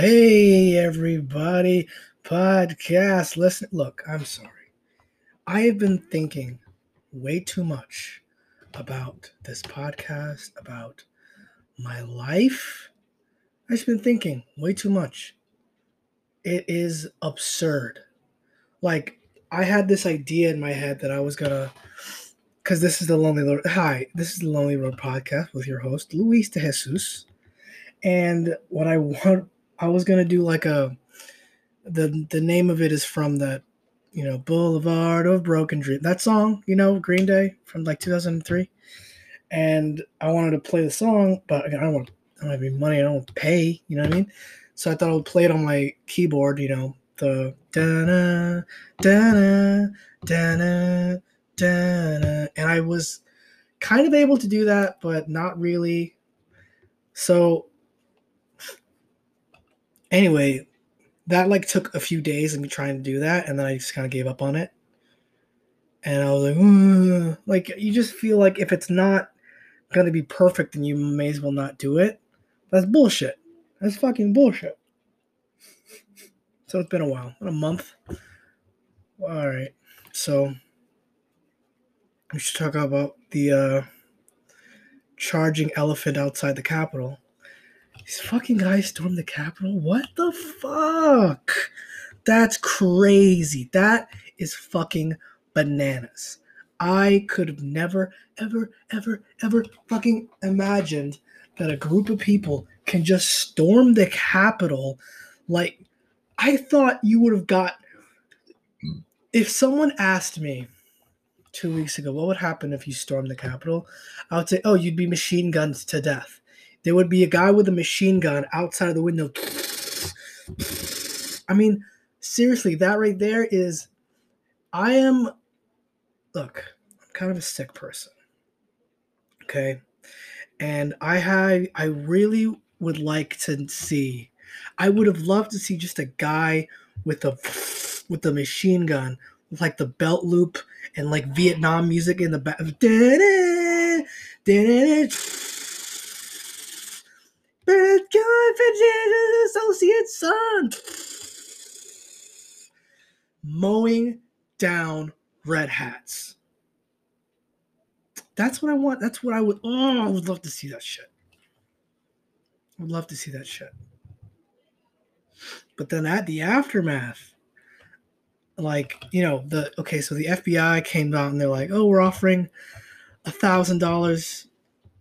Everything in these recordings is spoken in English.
Hey, everybody, podcast listen. Look, I'm sorry. I have been thinking way too much about this podcast, about my life. I've just been thinking way too much. It is absurd. Like, I had this idea in my head that I was gonna, because this is the Lonely Road. Hi, this is the Lonely Road podcast with your host, Luis de Jesus. And what I want I was gonna do like a the the name of it is from that you know Boulevard of Broken Dreams that song you know Green Day from like 2003 and I wanted to play the song but I don't want I don't have any money I don't want to pay you know what I mean? So I thought I would play it on my keyboard you know the da da da da and I was kind of able to do that but not really. So anyway, that like took a few days of me trying to do that, and then I just kind of gave up on it. And I was like, like you just feel like if it's not gonna be perfect, then you may as well not do it. That's bullshit. That's fucking bullshit. So it's been a while, a month. All right, so we should talk about the uh, charging elephant outside the Capitol. These fucking guys stormed the Capitol? What the fuck? That's crazy. That is fucking bananas. I could have never, ever, ever, ever fucking imagined that a group of people can just storm the Capitol. Like, I thought you would have got. If someone asked me two weeks ago, what would happen if you stormed the Capitol? I would say, oh, you'd be machine gunned to death there would be a guy with a machine gun outside of the window. I mean, seriously, that right there is. I am. Look, I'm kind of a sick person. Okay. And I have. I really would like to see. I would have loved to see just a guy with a with a machine gun with like the belt loop and like Vietnam music in the back. Associate son mowing down red hats. That's what I want. That's what I would. Oh, I would love to see that shit. I would love to see that shit. But then at the aftermath, like you know the okay, so the FBI came out and they're like, oh, we're offering a thousand dollars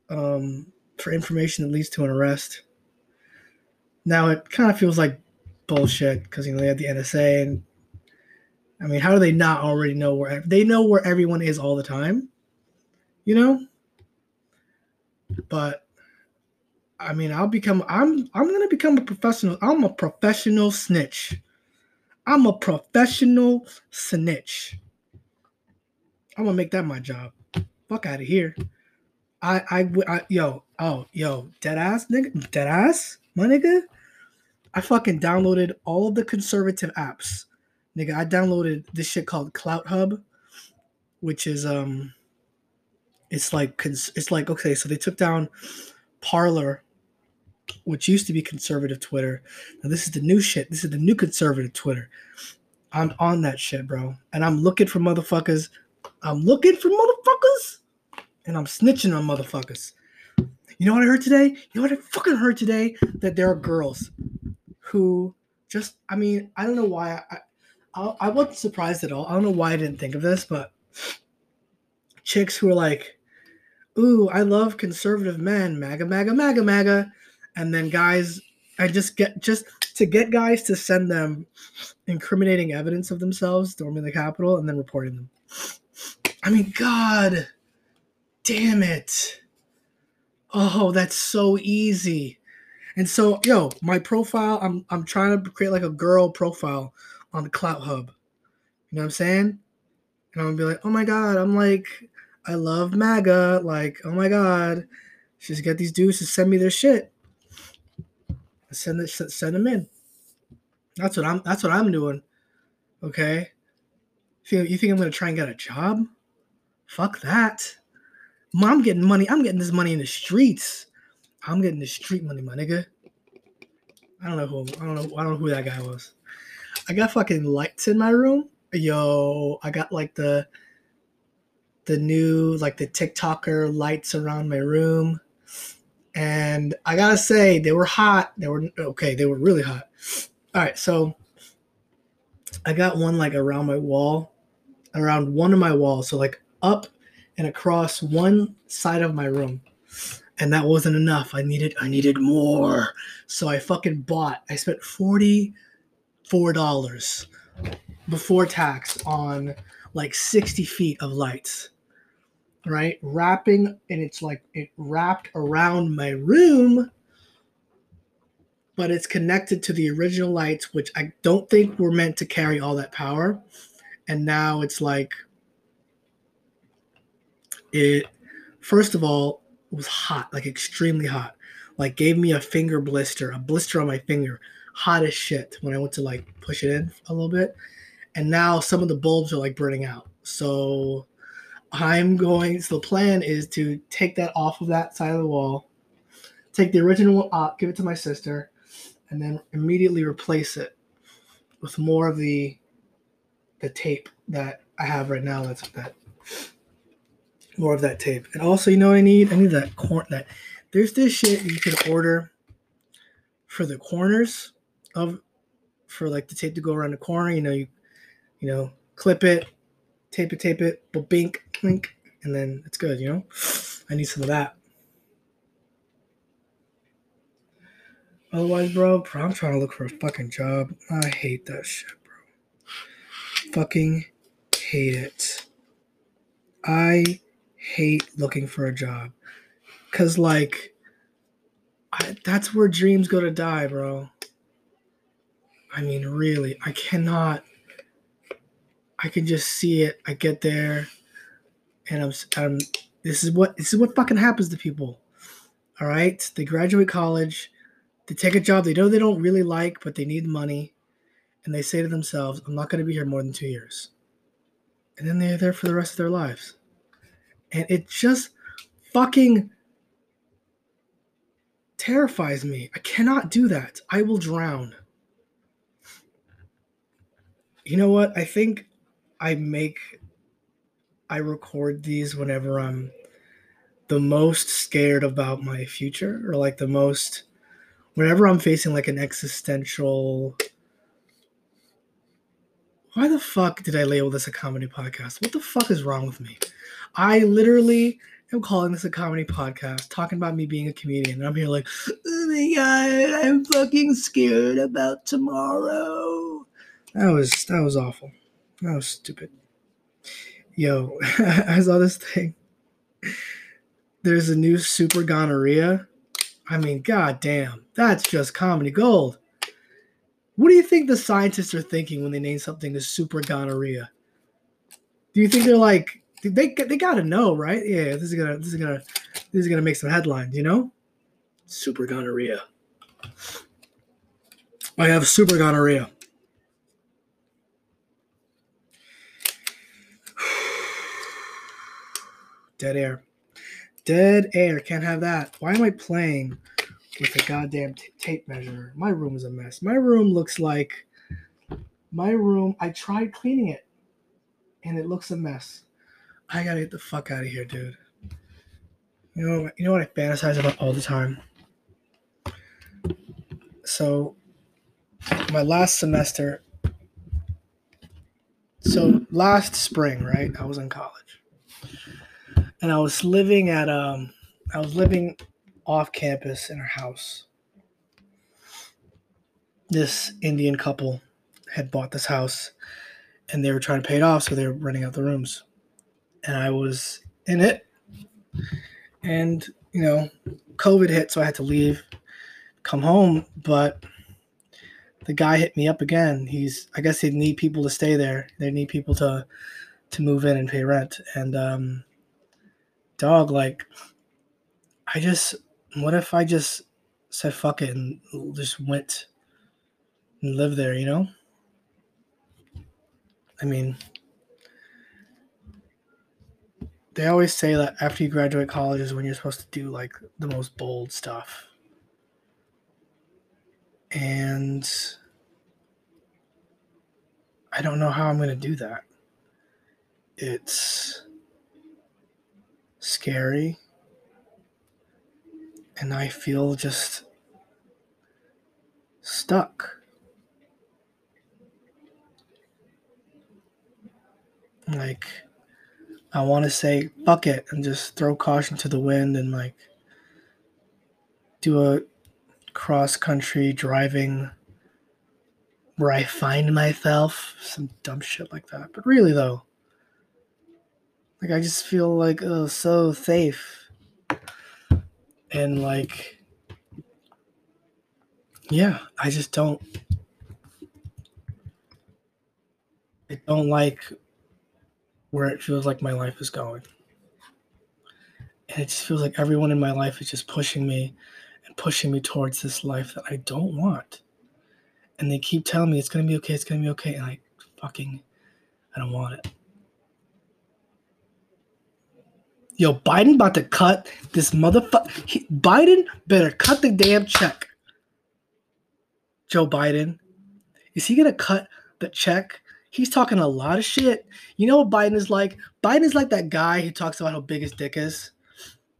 um for information that leads to an arrest. Now it kind of feels like bullshit because you know they have the NSA and I mean, how do they not already know where they know where everyone is all the time? You know? But I mean, I'll become I'm I'm going to become a professional. I'm a professional snitch. I'm a professional snitch. I'm going to make that my job. Fuck out of here. I, I, I, yo, oh, yo, dead ass nigga, dead ass, my nigga. I fucking downloaded all of the conservative apps, nigga. I downloaded this shit called Clout Hub, which is um, it's like it's like okay, so they took down Parler, which used to be conservative Twitter. Now this is the new shit. This is the new conservative Twitter. I'm on that shit, bro, and I'm looking for motherfuckers. I'm looking for motherfuckers and I'm snitching on motherfuckers. You know what I heard today? You know what I fucking heard today? That there are girls who just, I mean, I don't know why I, I, I wasn't surprised at all. I don't know why I didn't think of this, but chicks who are like, ooh, I love conservative men, MAGA, MAGA, MAGA, MAGA. And then guys, I just get, just to get guys to send them incriminating evidence of themselves storming the Capitol and then reporting them. I mean, God damn it. Oh, that's so easy. And so, yo, my profile, I'm I'm trying to create like a girl profile on the Clout Hub. You know what I'm saying? And I'm gonna be like, oh my god, I'm like, I love MAGA. Like, oh my god, just get these dudes to send me their shit. Send send them in. That's what I'm. That's what I'm doing. Okay. You think, you think I'm gonna try and get a job? Fuck that. I'm getting money. I'm getting this money in the streets. I'm getting the street money, my nigga. I don't know who I don't know I don't know who that guy was. I got fucking lights in my room. Yo, I got like the the new like the TikToker lights around my room. And I gotta say, they were hot. They were okay, they were really hot. All right, so I got one like around my wall, around one of my walls. So like up and across one side of my room and that wasn't enough. I needed I needed more. So I fucking bought. I spent forty four dollars before tax on like sixty feet of lights. Right, wrapping, and it's like it wrapped around my room, but it's connected to the original lights, which I don't think were meant to carry all that power. And now it's like it. First of all, was hot, like extremely hot. Like gave me a finger blister, a blister on my finger, hot as shit when I went to like push it in a little bit. And now some of the bulbs are like burning out. So I'm going, so the plan is to take that off of that side of the wall, take the original up, give it to my sister, and then immediately replace it with more of the the tape that I have right now. That's that more of that tape. And also, you know what I need? I need that corn. That there's this shit you can order for the corners of for like the tape to go around the corner. You know, you you know, clip it, tape it, tape it, but bink, clink, and then it's good. You know, I need some of that. Otherwise, bro, bro, I'm trying to look for a fucking job. I hate that shit, bro. Fucking hate it. I hate looking for a job. Because like I, that's where dreams go to die bro. I mean really i cannot i can just see it. I get there and i'm, I'm this is what this is what fucking happens to people all right? They graduate college they take a job they know they don't really like but they need money and they say to themselves i'm not going to be here more than two years. And then they're there for the rest of their lives and it just fucking terrifies me. I cannot do that. I will drown. You know what? I think I make I record these whenever I'm the most scared about my future or like the most whenever I'm facing like an existential why the fuck did I label this a comedy podcast? What the fuck is wrong with me? I literally am calling this a comedy podcast, talking about me being a comedian. And I'm here like, oh my god, I'm fucking scared about tomorrow. That was that was awful. That was stupid. Yo, I saw this thing. There's a new super gonorrhea. I mean, god damn, that's just comedy gold. What do you think the scientists are thinking when they name something as super gonorrhea? Do you think they're like, they they gotta know, right? Yeah, this is gonna this is gonna this is gonna make some headlines, you know? Super gonorrhea. I have super gonorrhea. Dead air. Dead air. Can't have that. Why am I playing with a goddamn t- tape measure? My room is a mess. My room looks like my room. I tried cleaning it and it looks a mess. I gotta get the fuck out of here, dude. You know, you know what I fantasize about all the time. So, my last semester. So last spring, right? I was in college, and I was living at um, I was living off campus in our house. This Indian couple had bought this house, and they were trying to pay it off, so they were renting out the rooms and I was in it. And, you know, COVID hit, so I had to leave, come home. But the guy hit me up again. He's, I guess they need people to stay there. They need people to, to move in and pay rent. And, um, dog, like, I just, what if I just said fuck it and just went and lived there, you know? I mean, they always say that after you graduate college is when you're supposed to do like the most bold stuff. And I don't know how I'm going to do that. It's scary. And I feel just stuck. Like, I want to say fuck it and just throw caution to the wind and like do a cross country driving where I find myself, some dumb shit like that. But really though, like I just feel like oh so safe. And like yeah, I just don't I don't like where it feels like my life is going. And it just feels like everyone in my life is just pushing me and pushing me towards this life that I don't want. And they keep telling me it's gonna be okay, it's gonna be okay, and I fucking I don't want it. Yo, Biden about to cut this motherfucker. Biden better cut the damn check. Joe Biden, is he gonna cut the check he's talking a lot of shit. You know what Biden is like? Biden is like that guy who talks about how big his dick is.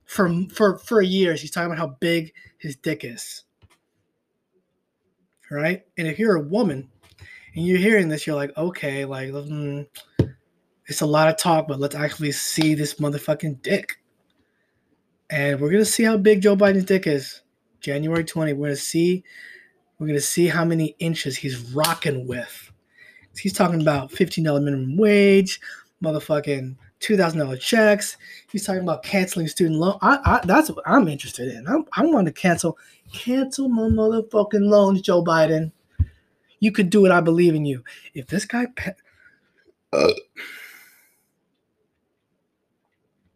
For for for years, he's talking about how big his dick is. Right? And if you're a woman and you're hearing this, you're like, okay, like mm, it's a lot of talk, but let's actually see this motherfucking dick. And we're gonna see how big Joe Biden's dick is. January 20. We're gonna see, we're gonna see how many inches he's rocking with. He's talking about $15 minimum wage, motherfucking $2,000 checks. He's talking about canceling student loan. I, I, that's what I'm interested in. I, I want to cancel, cancel my motherfucking loans, Joe Biden. You could do it. I believe in you. If this guy, uh,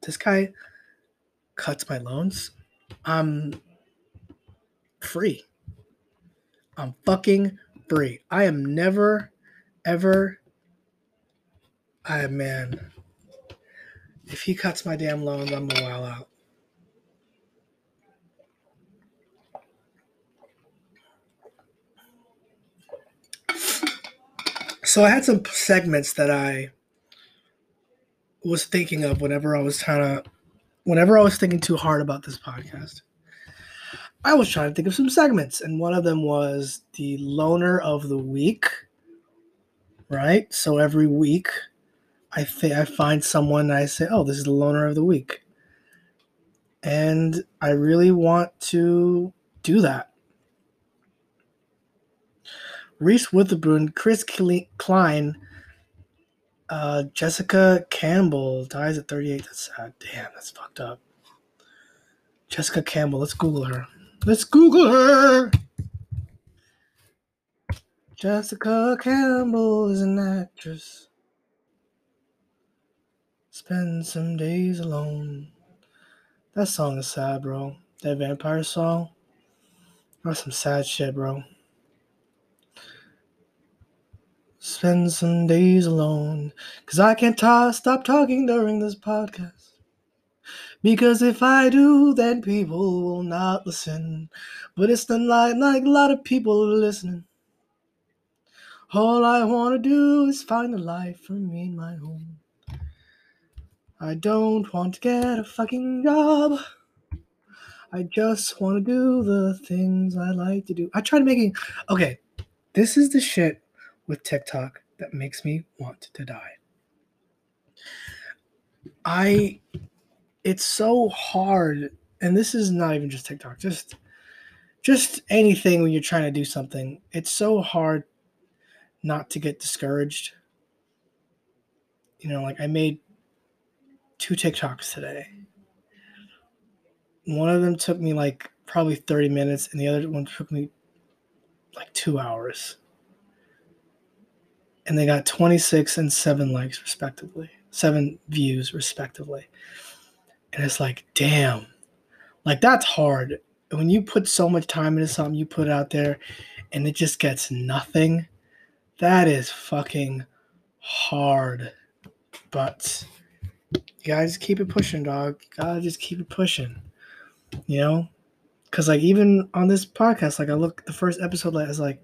this guy cuts my loans, I'm free. I'm fucking free. I am never ever, I man, if he cuts my damn loans, I'm gonna while out. So I had some segments that I was thinking of whenever I was trying to, whenever I was thinking too hard about this podcast. I was trying to think of some segments, and one of them was the loner of the week right? So every week, I think I find someone I say, "Oh, this is the loner of the week," and I really want to do that. Reese Witherspoon, Chris Klein, uh, Jessica Campbell dies at 38. That's sad. Damn, that's fucked up. Jessica Campbell. Let's Google her. Let's Google her. Jessica Campbell is an actress. Spend some days alone. That song is sad, bro. That vampire song. That's some sad shit, bro. Spend some days alone. Cause I can't ta- stop talking during this podcast. Because if I do, then people will not listen. But it's the like, like a lot of people are listening. All I want to do is find a life for me in my home. I don't want to get a fucking job. I just want to do the things I like to do. I try to make it. Okay, this is the shit with TikTok that makes me want to die. I. It's so hard, and this is not even just TikTok. Just, just anything when you're trying to do something. It's so hard not to get discouraged. You know, like I made two TikToks today. One of them took me like probably 30 minutes, and the other one took me like two hours. And they got 26 and seven likes, respectively, seven views, respectively. And it's like, damn, like that's hard. When you put so much time into something, you put out there, and it just gets nothing that is fucking hard. But you gotta just keep it pushing, dog. You gotta just keep it pushing. You know? Cause like even on this podcast, like I look the first episode has like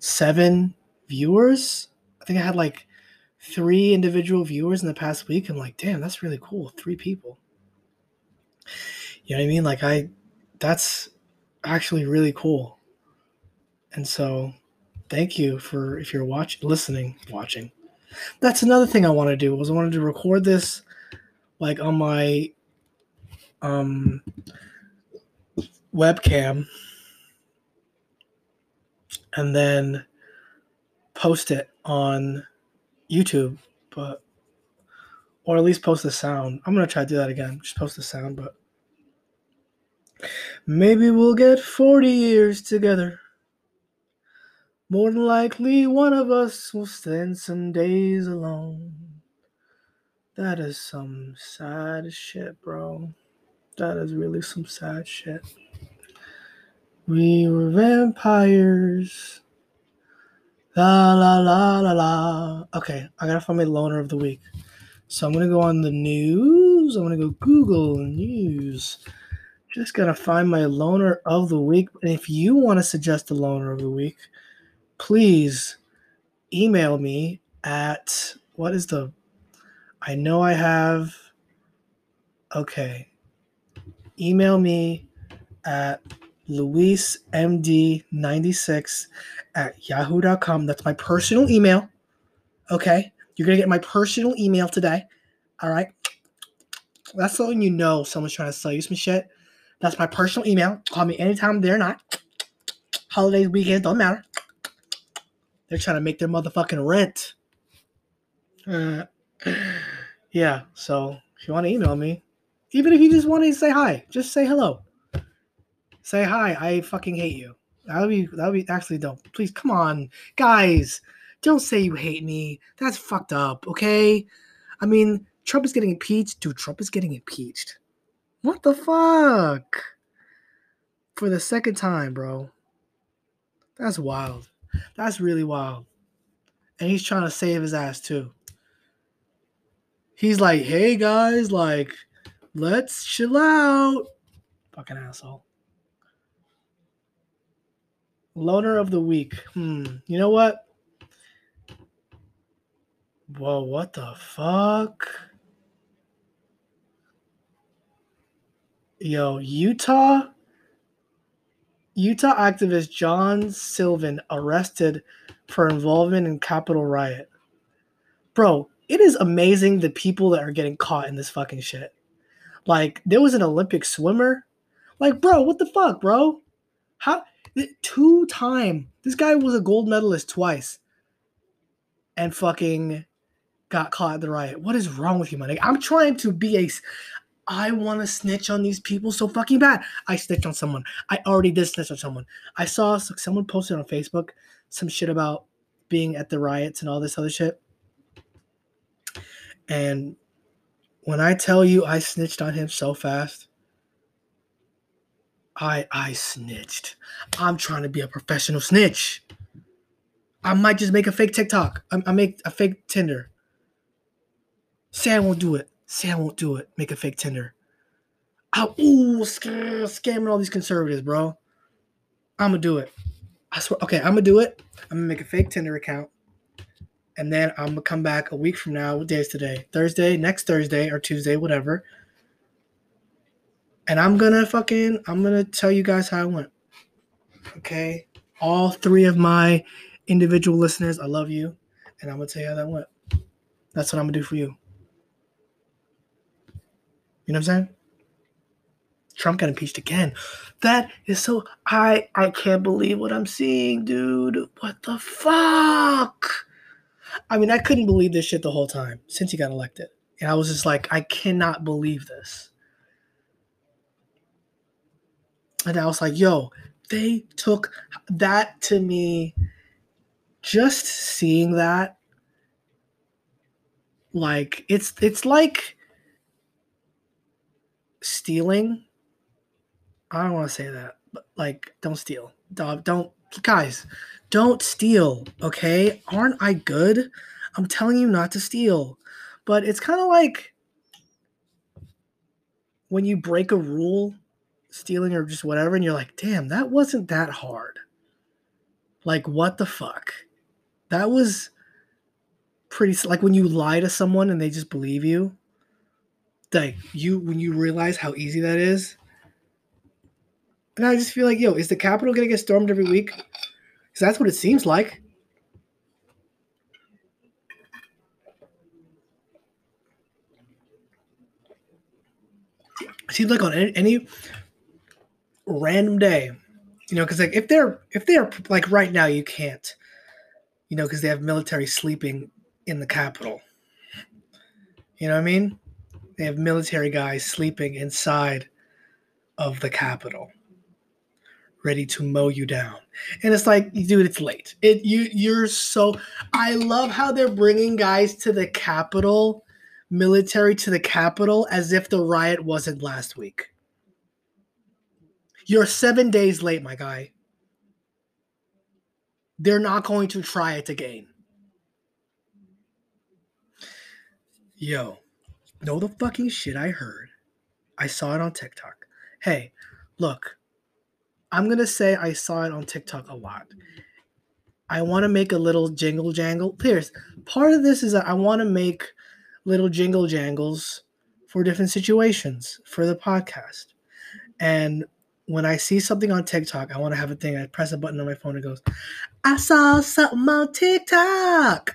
seven viewers. I think I had like three individual viewers in the past week. I'm like, damn, that's really cool. Three people. You know what I mean? Like I that's actually really cool. And so thank you for if you're watching listening, watching. That's another thing I want to do was I wanted to record this like on my um webcam and then post it on YouTube, but or at least post the sound. I'm gonna try to do that again. Just post the sound, but maybe we'll get 40 years together. More than likely, one of us will spend some days alone. That is some sad shit, bro. That is really some sad shit. We were vampires. La la la la la. Okay, I gotta find my loner of the week. So I'm gonna go on the news. I'm gonna go Google News. Just gotta find my loner of the week. And if you want to suggest a loner of the week, please email me at what is the I know I have okay. Email me at luismd96 at yahoo.com. That's my personal email. Okay. You're going to get my personal email today. All right. That's so you know someone's trying to sell you some shit. That's my personal email. Call me anytime they're not. Holidays, weekends, don't matter. They're trying to make their motherfucking rent. Uh, yeah. So if you want to email me, even if you just want to say hi, just say hello. Say hi. I fucking hate you. That would be that would be actually dope. Please come on, guys. Don't say you hate me. That's fucked up. Okay. I mean, Trump is getting impeached. Dude, Trump is getting impeached. What the fuck? For the second time, bro. That's wild. That's really wild. And he's trying to save his ass too. He's like, hey guys, like, let's chill out. Fucking asshole. Loner of the week. Hmm. You know what? Whoa, what the fuck? Yo, Utah. Utah activist John Sullivan arrested for involvement in Capitol riot. Bro, it is amazing the people that are getting caught in this fucking shit. Like, there was an Olympic swimmer. Like, bro, what the fuck, bro? How two time. This guy was a gold medalist twice, and fucking got caught at the riot. What is wrong with you, man? I'm trying to be a. I want to snitch on these people so fucking bad. I snitched on someone. I already did snitch on someone. I saw someone posted on Facebook some shit about being at the riots and all this other shit. And when I tell you I snitched on him so fast, I I snitched. I'm trying to be a professional snitch. I might just make a fake TikTok. I, I make a fake Tinder. Say I won't do it. Say I won't do it. Make a fake Tinder. Oh, ooh, scam, scamming all these conservatives, bro. I'm gonna do it. I swear. Okay, I'm gonna do it. I'm gonna make a fake Tinder account, and then I'm gonna come back a week from now. What day is today? Thursday, next Thursday or Tuesday, whatever and I'm gonna fucking I'm gonna tell you guys how I went. Okay, all three of my individual listeners, I love you, and I'm gonna tell you how that went. That's what I'm gonna do for you. You know what I'm saying? Trump got impeached again. That is so I I can't believe what I'm seeing, dude. What the fuck? I mean, I couldn't believe this shit the whole time since he got elected. And I was just like, I cannot believe this. And I was like, yo, they took that to me. Just seeing that, like it's it's like stealing. I don't want to say that, but like, don't steal. Don't, don't guys, don't steal. Okay, aren't I good? I'm telling you not to steal. But it's kind of like when you break a rule stealing or just whatever, and you're like, damn, that wasn't that hard. Like, what the fuck? That was pretty like when you lie to someone and they just believe you. Like you when you realize how easy that is. And I just feel like, yo, is the Capitol gonna get stormed every week? Because that's what it seems like. It seems like on any, any random day, you know, because like if they're if they're like right now, you can't, you know, because they have military sleeping in the Capitol. You know what I mean? They have military guys sleeping inside of the Capitol, ready to mow you down. And it's like, dude, it's late. It you you're so. I love how they're bringing guys to the Capitol, military to the Capitol, as if the riot wasn't last week. You're seven days late, my guy. They're not going to try it again. Yo, know the fucking shit I heard. I saw it on TikTok. Hey, look, I'm gonna say I saw it on TikTok a lot. I want to make a little jingle jangle. Here's part of this is that I want to make little jingle jangles for different situations for the podcast. And when I see something on TikTok, I want to have a thing. I press a button on my phone and goes, I saw something on TikTok.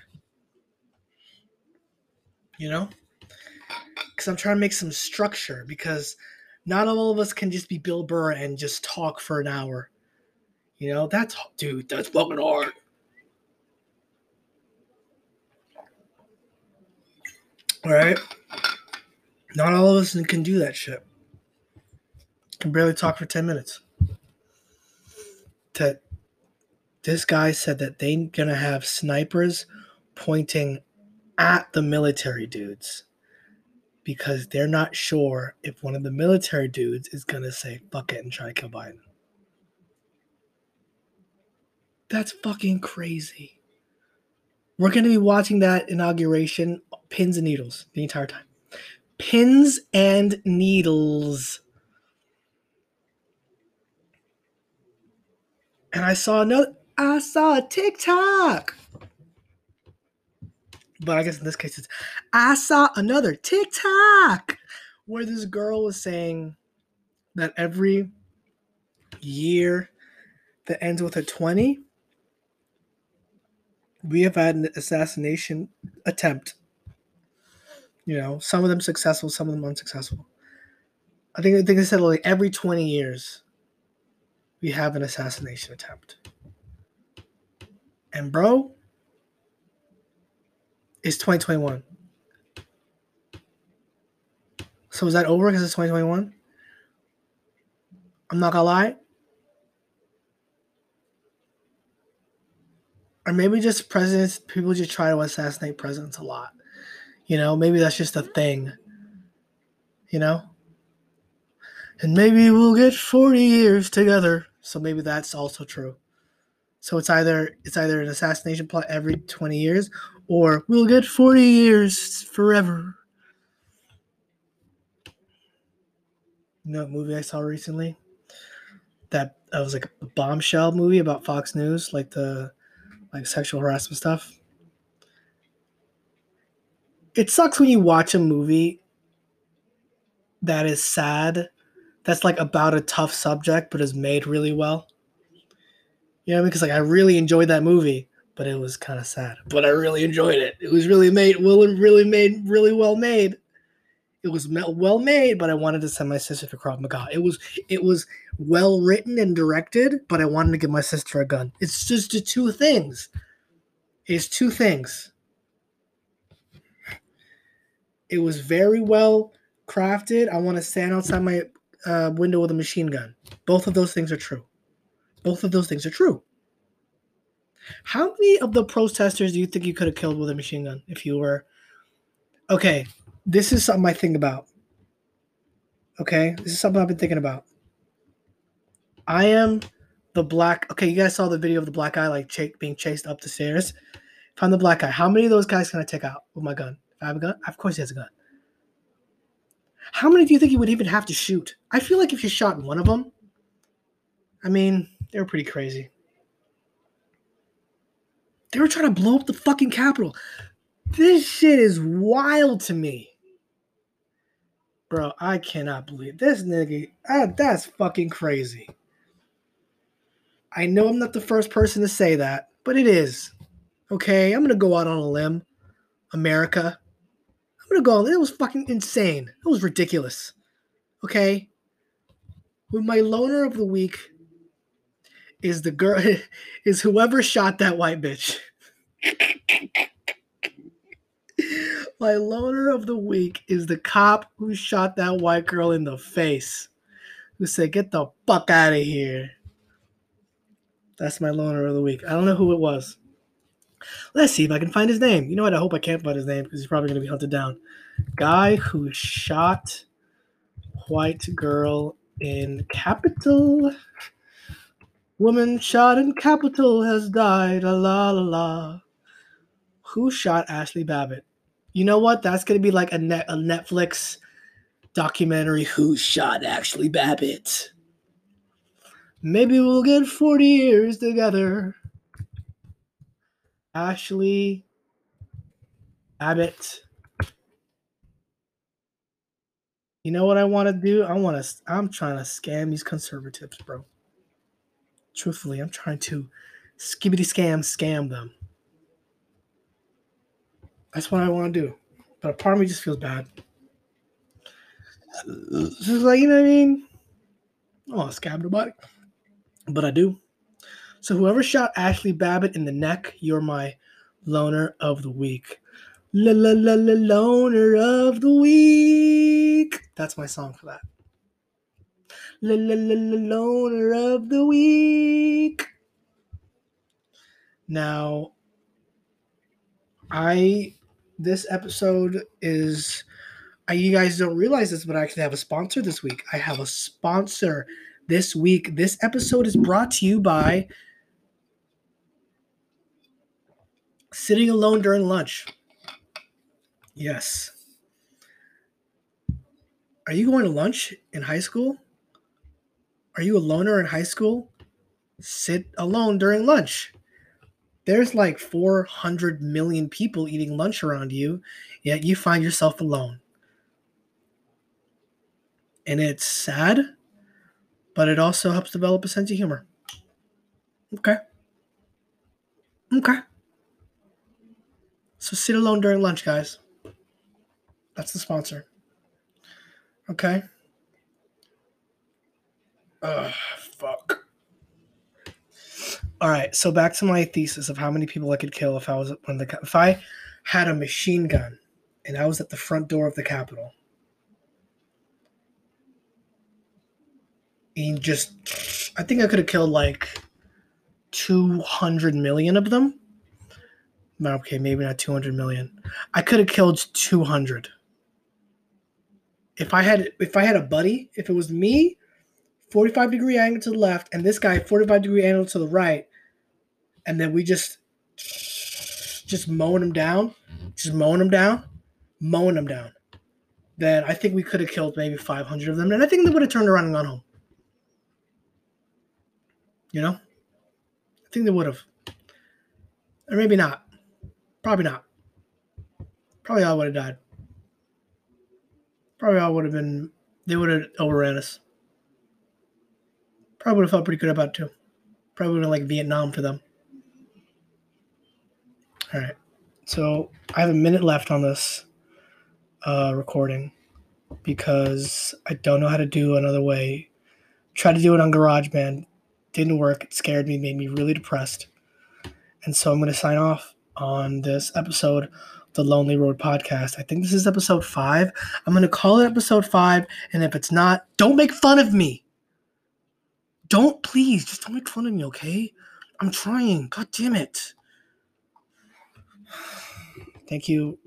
You know? Because I'm trying to make some structure because not all of us can just be Bill Burr and just talk for an hour. You know, that's, dude, that's fucking hard. All right? Not all of us can do that shit can barely talk for 10 minutes. That this guy said that they're gonna have snipers pointing at the military dudes because they're not sure if one of the military dudes is gonna say fuck it and try to kill Biden. That's fucking crazy. We're gonna be watching that inauguration pins and needles the entire time. Pins and needles. and I saw another. I saw a TikTok. But I guess in this case, it's I saw another TikTok where this girl was saying that every year that ends with a 20, we have had an assassination attempt. You know, some of them successful, some of them unsuccessful. I think I think they said like every 20 years we have an assassination attempt. And bro, it's 2021. So is that over because it's 2021? I'm not gonna lie. Or maybe just presidents, people just try to assassinate presidents a lot. You know, maybe that's just a thing. You know? And maybe we'll get 40 years together. So maybe that's also true. So it's either it's either an assassination plot every 20 years or we'll get 40 years forever. You know movie I saw recently? That that was like a bombshell movie about Fox News, like the like sexual harassment stuff. It sucks when you watch a movie that is sad that's like about a tough subject but is made really well. You know, because like I really enjoyed that movie, but it was kind of sad. But I really enjoyed it. It was really made, well, really made, really well made. It was well made, but I wanted to send my sister to Krav Maga. It was it was well written and directed, but I wanted to give my sister a gun. It's just the two things. It's two things. It was very well crafted. I want to stand outside my uh, window with a machine gun. Both of those things are true. Both of those things are true. How many of the protesters do you think you could have killed with a machine gun if you were? Okay, this is something I think about. Okay, this is something I've been thinking about. I am the black. Okay, you guys saw the video of the black guy like ch- being chased up the stairs. If I'm the black guy, how many of those guys can I take out with my gun? If I have a gun, of course he has a gun. How many do you think he would even have to shoot? I feel like if you shot one of them, I mean, they were pretty crazy. They were trying to blow up the fucking Capitol. This shit is wild to me. Bro, I cannot believe this nigga. Uh, that's fucking crazy. I know I'm not the first person to say that, but it is. Okay, I'm gonna go out on a limb. America. I'm gonna go. It was fucking insane. It was ridiculous. Okay. With my loner of the week is the girl is whoever shot that white bitch. my loner of the week is the cop who shot that white girl in the face. Who said, "Get the fuck out of here." That's my loner of the week. I don't know who it was. Let's see if I can find his name. You know what? I hope I can't find his name because he's probably going to be hunted down. Guy who shot white girl in Capitol. Woman shot in Capitol has died. La la la la. Who shot Ashley Babbitt? You know what? That's to be like a, net, a Netflix documentary. Who shot Ashley Babbitt? Maybe we'll get 40 years together. Ashley Abbott. You know what I want to do? I want to. I'm trying to scam these conservatives, bro. Truthfully, I'm trying to skibbity scam scam them. That's what I want to do. But a part of me just feels bad. Just like, you know what I mean? I scam nobody. But I do. So whoever shot Ashley Babbitt in the neck, you're my loner of the week. La la la la loner of the week. That's my song for that. Loner of the week. Now, I this episode is I, you guys don't realize this, but I actually have a sponsor this week. I have a sponsor this week. This episode is brought to you by Sitting alone during lunch. Yes. Are you going to lunch in high school? Are you a loner in high school? Sit alone during lunch. There's like 400 million people eating lunch around you, yet you find yourself alone. And it's sad, but it also helps develop a sense of humor. Okay. Okay. So sit alone during lunch, guys. That's the sponsor. Okay. Ugh, fuck. All right, so back to my thesis of how many people I could kill if I was when the if I had a machine gun and I was at the front door of the Capitol. And just, I think I could have killed like 200 million of them okay, maybe not 200 million. I could have killed 200. If I had if I had a buddy, if it was me, 45 degree angle to the left, and this guy 45 degree angle to the right, and then we just just mowing them down, mm-hmm. just mowing them down, mowing them down, then I think we could have killed maybe 500 of them, and I think they would have turned around and gone home. You know, I think they would have, or maybe not. Probably not. Probably I would have died. Probably I would have been. They would have overran us. Probably would have felt pretty good about too. Probably would have like Vietnam for them. All right. So I have a minute left on this uh, recording because I don't know how to do another way. Tried to do it on GarageBand, didn't work. It scared me, made me really depressed. And so I'm going to sign off on this episode the Lonely Road podcast. I think this is episode five. I'm going to call it episode five. And if it's not, don't make fun of me. Don't, please, just don't make fun of me, okay? I'm trying. God damn it. Thank you.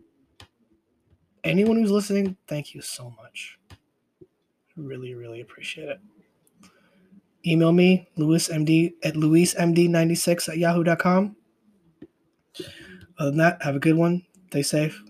Anyone who's listening, thank you so much. Really, really appreciate it. Email me, LuisMD at LuisMD96 at yahoo.com. Other than that, have a good one. Stay safe.